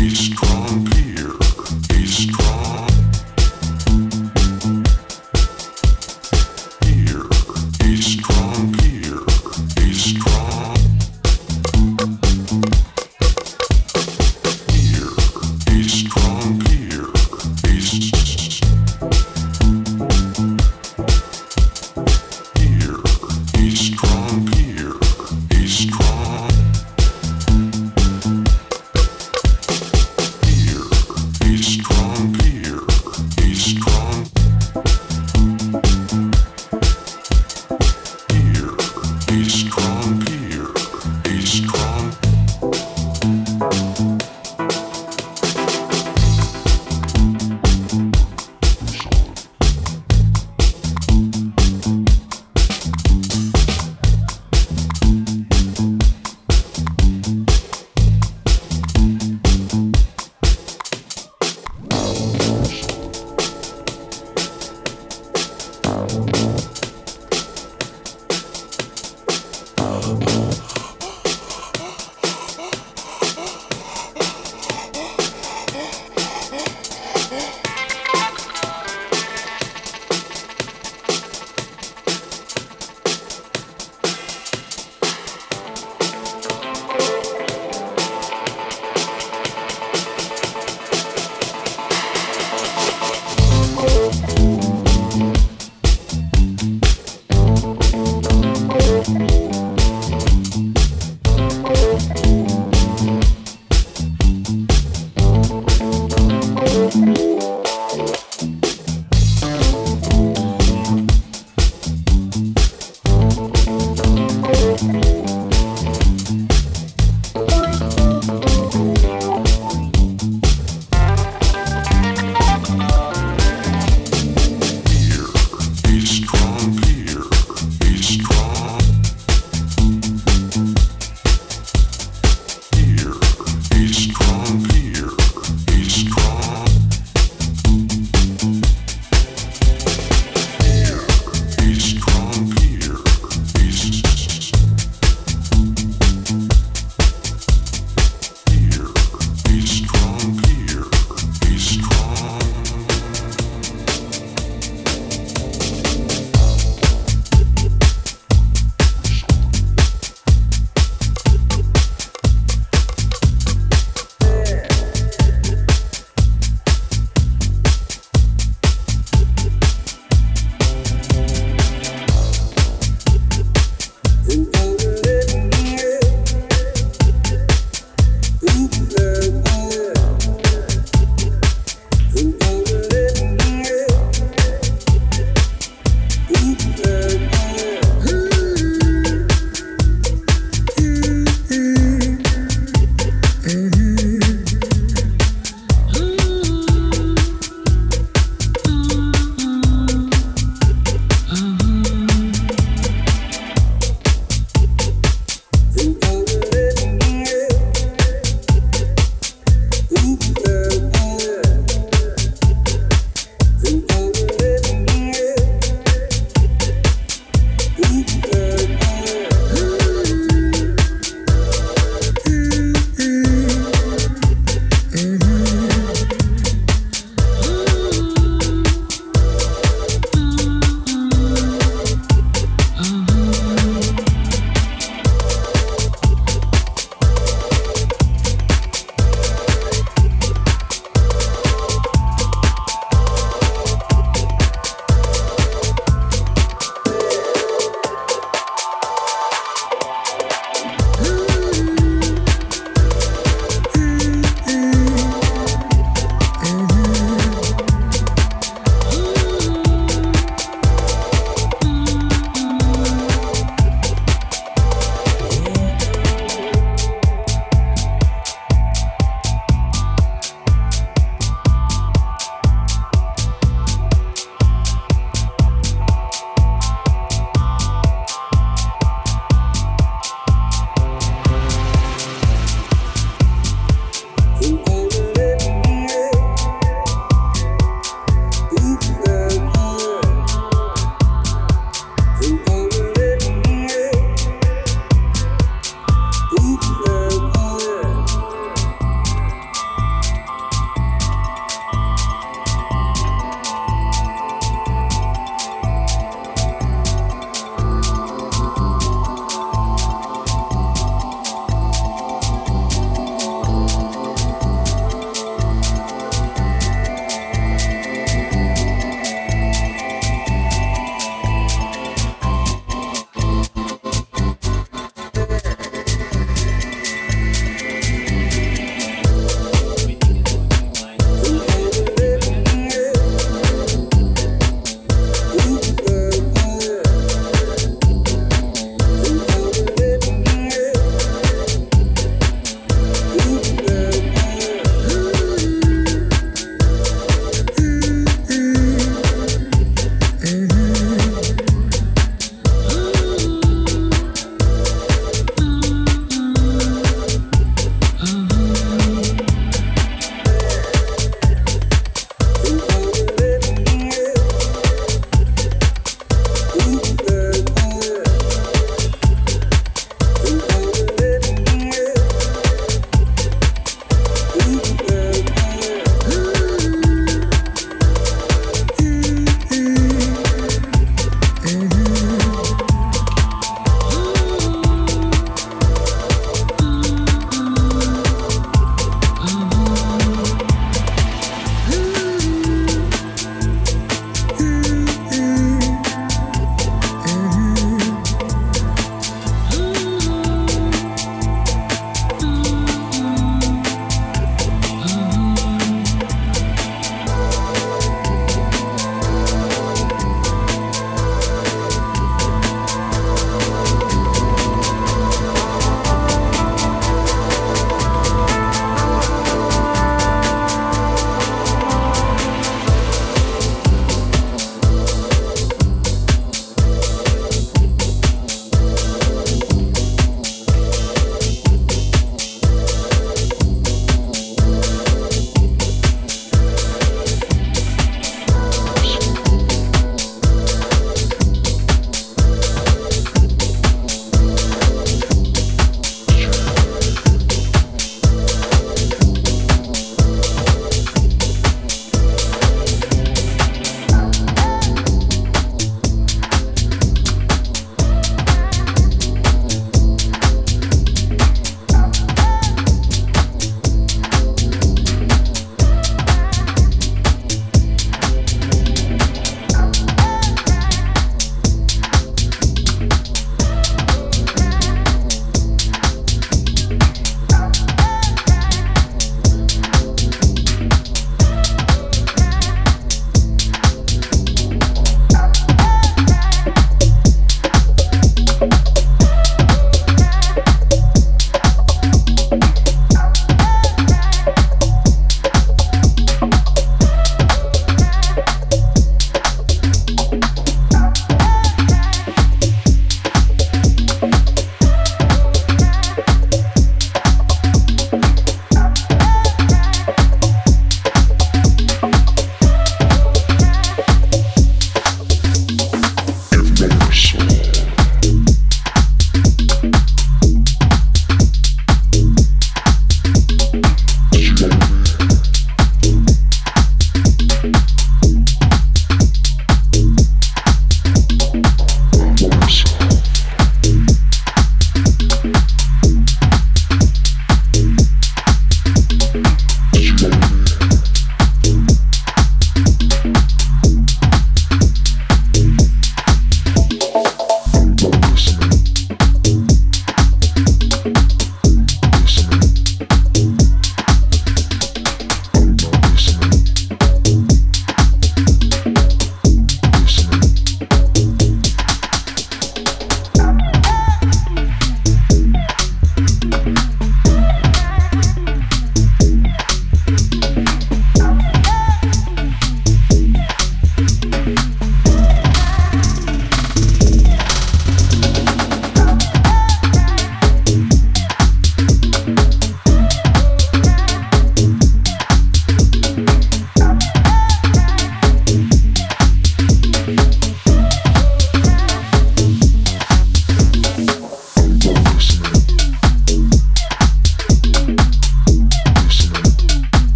Space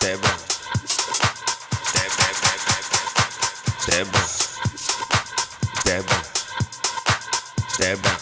Step back. Step back. Step back. Step back. Step back.